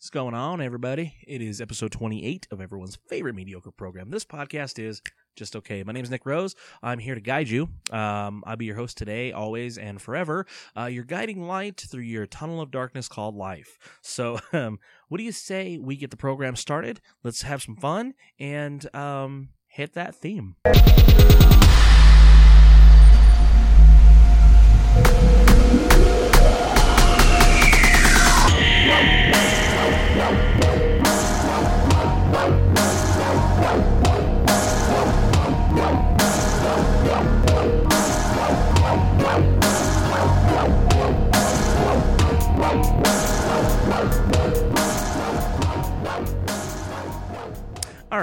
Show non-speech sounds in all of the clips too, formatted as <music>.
What's going on, everybody? It is episode 28 of everyone's favorite mediocre program. This podcast is just okay. My name is Nick Rose. I'm here to guide you. Um, I'll be your host today, always and forever. Uh, your guiding light through your tunnel of darkness called life. So, <laughs> um, what do you say we get the program started? Let's have some fun and um, hit that theme.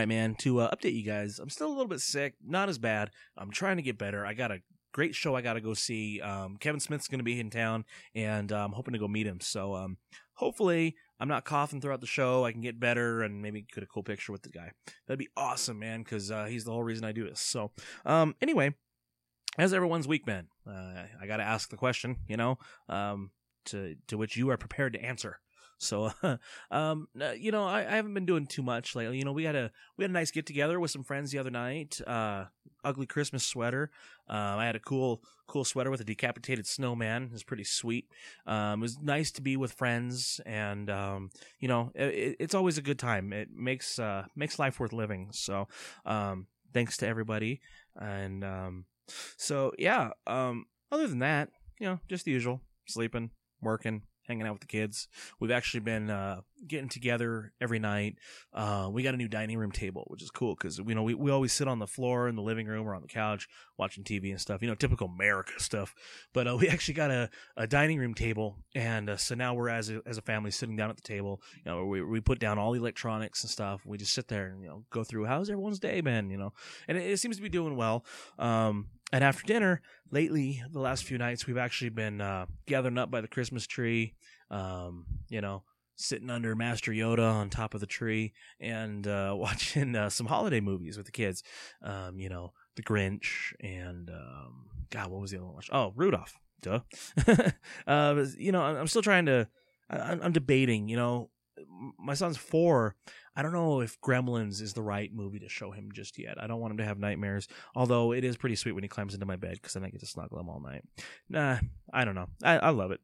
Right, man. To uh, update you guys, I'm still a little bit sick. Not as bad. I'm trying to get better. I got a great show I got to go see. Um, Kevin Smith's going to be in town, and uh, I'm hoping to go meet him. So um, hopefully, I'm not coughing throughout the show. I can get better and maybe get a cool picture with the guy. That'd be awesome, man, because uh, he's the whole reason I do this. So um, anyway, how's everyone's week been? Uh, I got to ask the question, you know, um, to to which you are prepared to answer. So, <laughs> um, you know, I, I, haven't been doing too much lately. You know, we had a we had a nice get together with some friends the other night. Uh, ugly Christmas sweater. Um, I had a cool cool sweater with a decapitated snowman. It was pretty sweet. Um, it was nice to be with friends, and um, you know, it, it's always a good time. It makes uh, makes life worth living. So, um, thanks to everybody, and um, so yeah. Um, other than that, you know, just the usual: sleeping, working, hanging out with the kids. We've actually been uh, getting together every night. Uh, we got a new dining room table, which is cool because you know we, we always sit on the floor in the living room or on the couch watching TV and stuff. You know, typical America stuff. But uh, <laughs> we actually got a, a dining room table, and uh, so now we're as a, as a family sitting down at the table. You know, we we put down all the electronics and stuff. We just sit there and you know go through how's everyone's day been. You know, and it, it seems to be doing well. Um, and after dinner, lately, the last few nights, we've actually been uh, gathering up by the Christmas tree, um, you know, sitting under Master Yoda on top of the tree and uh, <laughs> watching uh, some holiday movies with the kids. Um, you know, The Grinch and, um, God, what was the other one? Oh, Rudolph. Duh. <laughs> uh, you know, I'm still trying to, I'm debating, you know, my son's four. I don't know if Gremlins is the right movie to show him just yet. I don't want him to have nightmares. Although it is pretty sweet when he climbs into my bed because then I get to snuggle him all night. Nah, I don't know. I, I love it.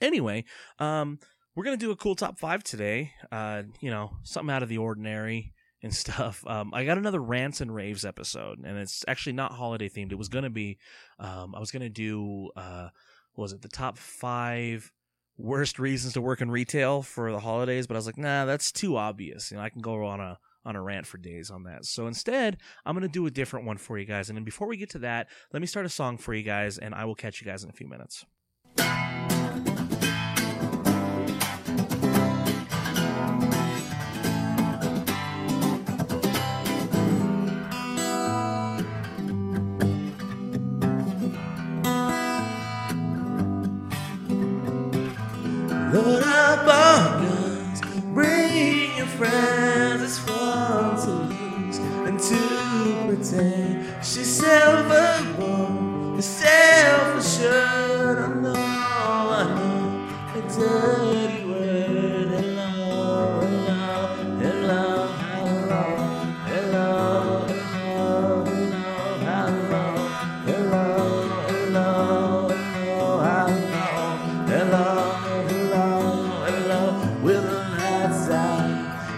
Anyway, um, we're gonna do a cool top five today. Uh, you know, something out of the ordinary and <laughs> stuff. Um, I got another rants and raves episode, and it's actually not holiday themed. It was gonna be, um, I was gonna do, uh, was it the top five worst reasons to work in retail for the holidays, but I was like, nah, that's too obvious. You know, I can go on a on a rant for days on that. So instead, I'm gonna do a different one for you guys. And then before we get to that, let me start a song for you guys, and I will catch you guys in a few minutes. Load up on guns, bring your friends. It's fun to lose and to pretend she's self-absorbed, self-assured.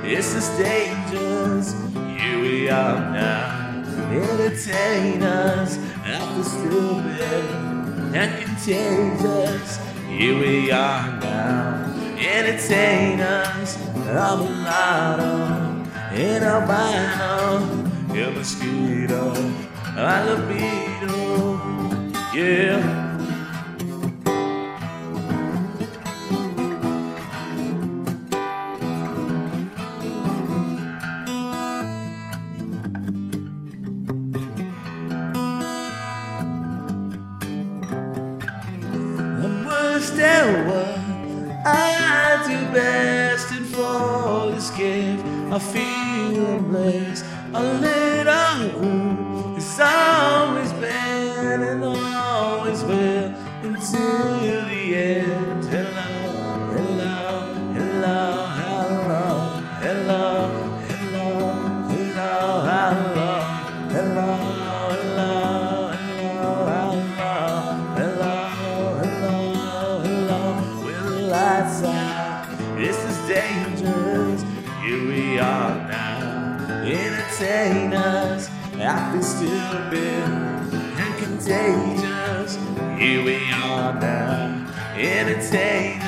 This is dangerous. Here we are now. Entertainers after stupid and contagious. Here we are now. Entertain us. I'm a lotto in a vinyl. A mosquito, a libido. Yeah. Understand what I do best and for this gift I feel a Feel stupid and contagious. Here we are now. Entertain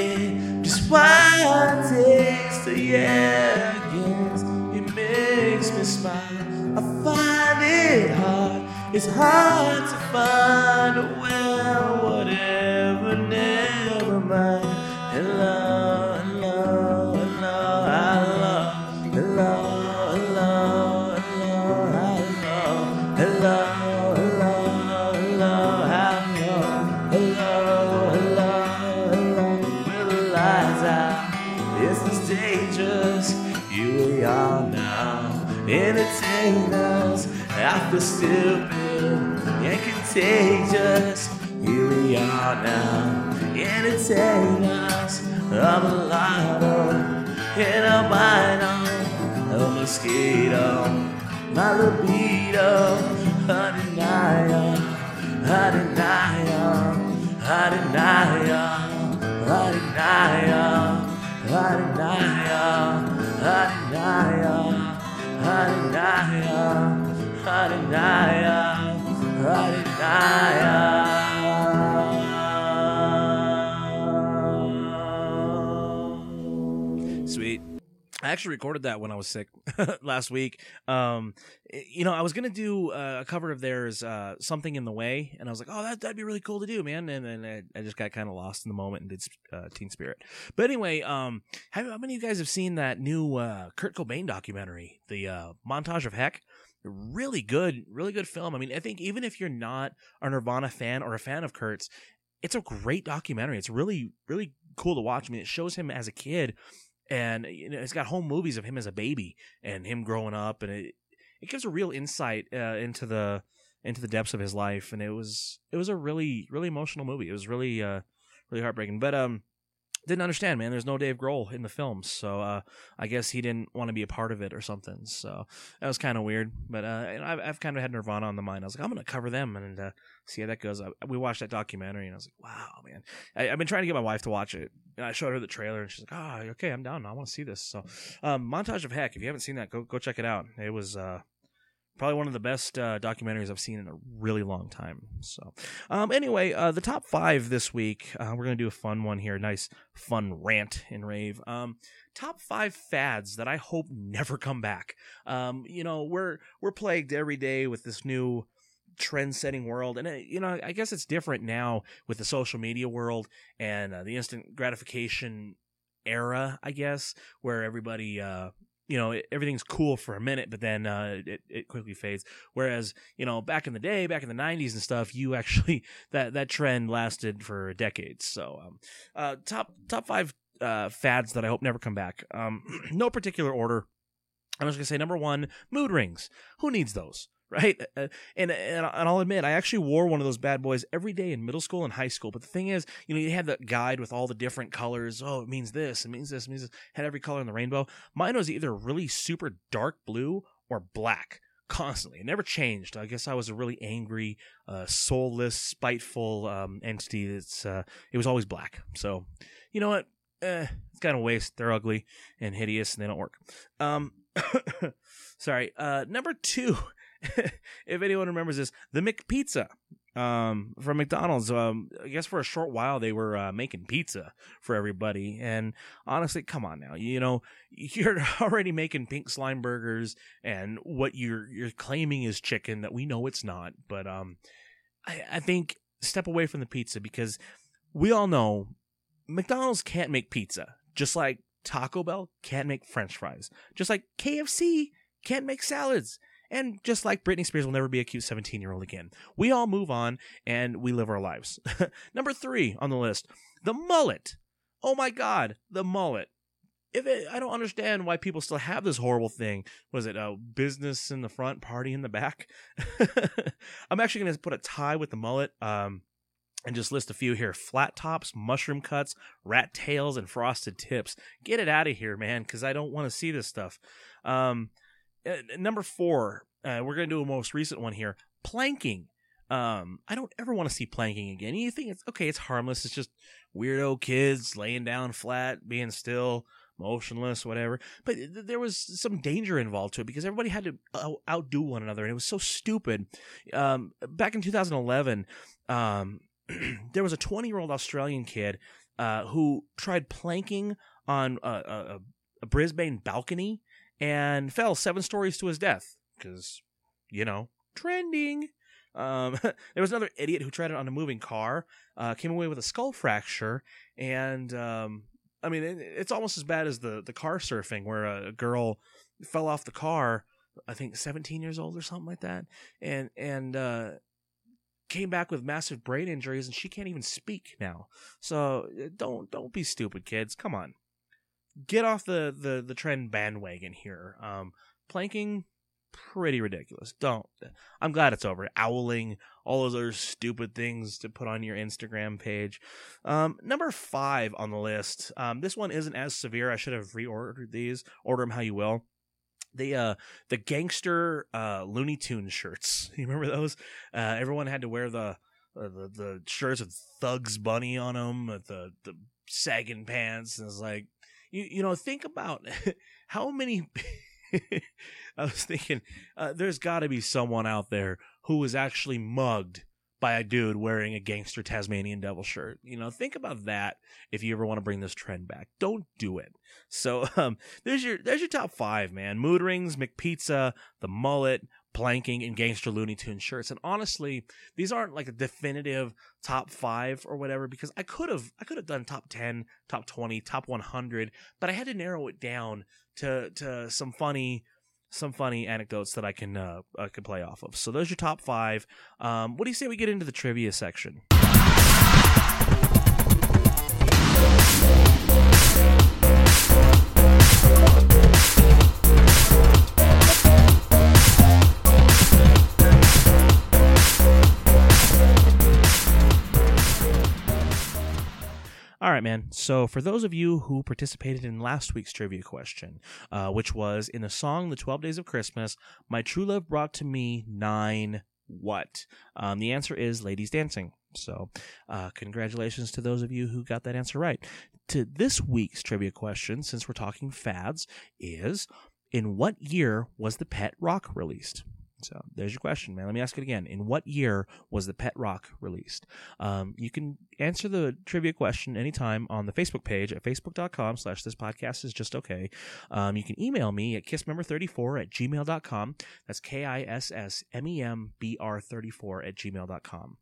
forget just I taste the arrogance. It makes me smile. I find it hard. It's hard to find a well, whatever, never mind. Hello, entertain us after still and contagious. Here we are now, entertain us. I'm a lighter and a minor, a mosquito, my libido, I deny it, I deny it, I deny. I actually recorded that when I was sick <laughs> last week. Um, you know, I was gonna do uh, a cover of theirs, uh, "Something in the Way," and I was like, "Oh, that that'd be really cool to do, man." And then I, I just got kind of lost in the moment and did uh, Teen Spirit. But anyway, um, have, how many of you guys have seen that new uh, Kurt Cobain documentary, the uh, Montage of Heck? Really good, really good film. I mean, I think even if you're not a Nirvana fan or a fan of Kurt's, it's a great documentary. It's really, really cool to watch. I mean, it shows him as a kid and you know, it's got home movies of him as a baby and him growing up, and it it gives a real insight uh, into the into the depths of his life, and it was it was a really really emotional movie. It was really uh really heartbreaking, but um didn't understand, man. There's no Dave Grohl in the film, so uh, I guess he didn't want to be a part of it or something. So that was kind of weird. But uh, I've, I've kind of had Nirvana on the mind. I was like, I'm gonna cover them and uh, see how that goes. I, we watched that documentary, and I was like, wow, man. I, I've been trying to get my wife to watch it, and I showed her the trailer, and she's like, ah, okay, I'm down. I want to see this. So, um, montage of heck. If you haven't seen that, go go check it out. It was uh, probably one of the best uh, documentaries I've seen in a really long time. So, um, anyway, uh, the top five this week. Uh, we're gonna do a fun one here. Nice, fun rant and rave. Um, top five fads that I hope never come back. Um, you know, we're we're plagued every day with this new trend-setting world, and uh, you know, I guess it's different now with the social media world and uh, the instant gratification era. I guess where everybody. You know everything's cool for a minute but then uh, it, it quickly fades. Whereas you know back in the day back in the 90s and stuff you actually <laughs> that that trend lasted for decades. So um uh top top five uh fads that i hope never come back. Um <clears throat> no particular order. I'm just gonna say number one mood rings. Who needs those right? <laughs> Uh, and, and and I'll admit, I actually wore one of those bad boys every day in middle school and high school. But the thing is, you know, you had the guide with all the different colors. Oh, it means this, it means this, it means this. Had every color in the rainbow. Mine was either really super dark blue or black constantly. It never changed. I guess I was a really angry, uh, soulless, spiteful um, entity. That's uh, it was always black. So, you know what? Eh, it's kind of waste. They're ugly and hideous, and they don't work. Um, <coughs> sorry. Uh, number two. <laughs> if anyone remembers this, the McPizza. um, from McDonald's. Um, I guess for a short while they were uh, making pizza for everybody, and honestly, come on now, you know <laughs> you're already making pink slime burgers, and what you're you're claiming is chicken that we know it's not. But um, I, I think step away from the pizza because we all know McDonald's can't make pizza, just like Taco Bell can't make French fries, just like KFC can't make salads. And just like Britney Spears will never be a cute 17 year old again. We all move on and we live our lives. <laughs> Number three on the list the mullet. Oh my God, the mullet. If it, I don't understand why people still have this horrible thing. Was it a business in the front, party in the back? <laughs> I'm actually going to put a tie with the mullet. Um, and just list a few here flat tops, mushroom cuts, rat tails, and frosted tips. Get it out of here, man, because I don't want to see this stuff. Um, uh, number four, uh, we're going to do a most recent one here planking. Um, I don't ever want to see planking again. You think it's okay, it's harmless, it's just weirdo kids laying down flat, being still, motionless, whatever. But th- there was some danger involved to it because everybody had to out- outdo one another, and it was so stupid. Um, back in 2011, um, <clears throat> there was a 20 year old Australian kid uh, who tried planking on a, a, a Brisbane balcony and fell seven stories to his death because, you know, trending. Um, <laughs> there was another idiot who tried it on a moving car, uh, came away with a skull fracture, and um, I mean, it, it's almost as bad as the the car surfing where a girl fell off the car, I think 17 years old or something like that, and and uh, came back with massive brain injuries, and she can't even speak now. So uh, don't don't be stupid, kids. Come on get off the the the trend bandwagon here. Um, planking pretty ridiculous. Don't. I'm glad it's over. Owling, all those other stupid things to put on your Instagram page. Um, number five on the list. Um, this one isn't as severe. I should have reordered these. Order them how you will. The uh the gangster uh Looney Tunes shirts. <laughs> You remember those? Uh, everyone had to wear the uh, the the shirts with Thugs Bunny on them, the the sagging pants, and it's like you you know think about <laughs> how many <laughs> I was thinking uh, there's got to be someone out there who was actually mugged by a dude wearing a gangster Tasmanian devil shirt. You know, think about that if you ever want to bring this trend back. Don't do it. So, <laughs> um, there's your there's your top five, man. Mood rings, McPizza, the mullet, planking and gangster Looney Tune shirts. And honestly, these aren't like a definitive top five or whatever because I could have I could have done top ten, top twenty, top one hundred, but I had to narrow it down to to some funny some funny anecdotes that I can uh, I can play off of. So those are your top five. Um, what do you say we get into the trivia section? Right, man. So, for those of you who participated in last week's trivia question, uh, which was in the song The 12 Days of Christmas, My True Love Brought to Me Nine What? Um, the answer is Ladies Dancing. So, uh, congratulations to those of you who got that answer right. To this week's trivia question, since we're talking fads, is In what year was the Pet Rock released? So there's your question, man. Let me ask it again. In what year was the Pet Rock released? Um, you can answer the trivia question anytime on the Facebook page at facebook.com slash this podcast is just okay. Um, you can email me at kissmember34 at gmail.com. That's K-I-S-S-M-E-M-B-R 34 at gmail.com.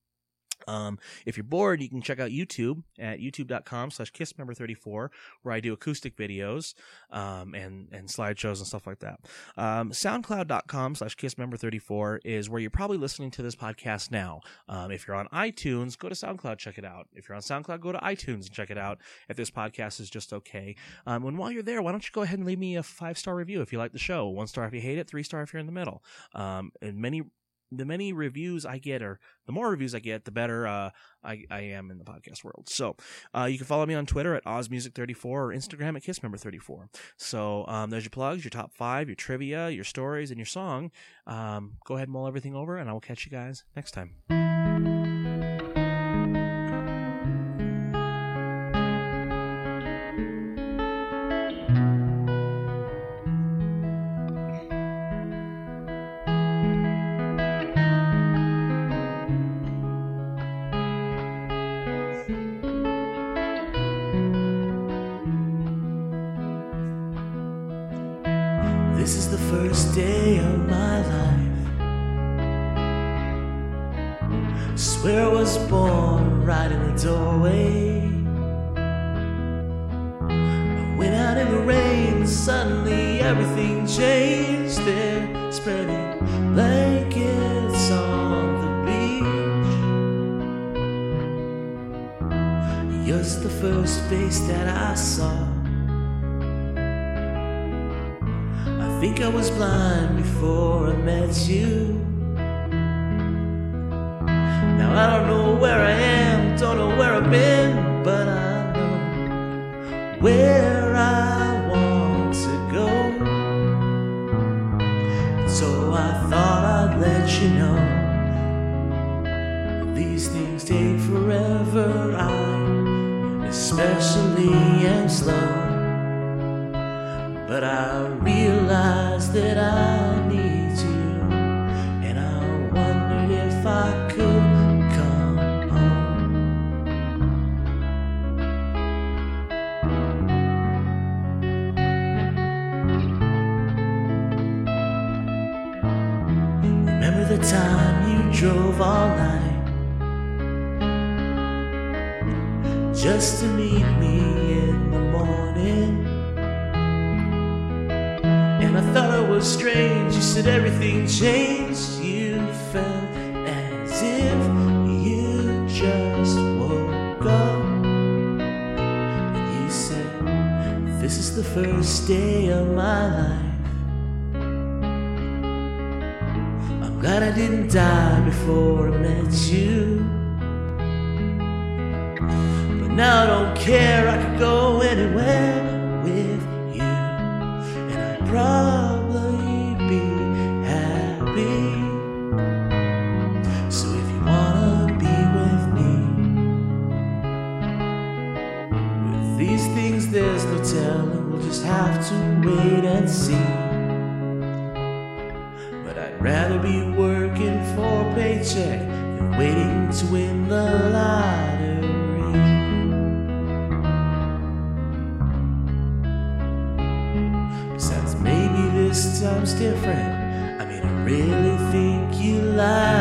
Um, if you're bored, you can check out YouTube at youtube.com slash kissmember34, where I do acoustic videos, um, and, and slideshows and stuff like that. Um, soundcloud.com slash kissmember34 is where you're probably listening to this podcast now. Um, if you're on iTunes, go to SoundCloud, check it out. If you're on SoundCloud, go to iTunes and check it out if this podcast is just okay. Um, and while you're there, why don't you go ahead and leave me a five star review if you like the show? One star if you hate it, three star if you're in the middle. Um, and many the many reviews I get, or the more reviews I get, the better uh, I, I am in the podcast world. So uh, you can follow me on Twitter at OzMusic34 or Instagram at KissMember34. So um, there's your plugs, your top five, your trivia, your stories, and your song. Um, go ahead and mull everything over, and I will catch you guys next time. Everything changed. They're spreading blankets on the beach. You're just the first face that I saw. I think I was blind before I met you. Now I don't know where I am, don't know where I've been, these things take forever. I especially am slow. But I realize that I just to meet me in the morning? And I thought it was strange. You said everything changed. You felt as if you just woke up. And you said, This is the first day of my life. I'm glad I didn't die before I met you. Now I don't care, I could go anywhere with Besides,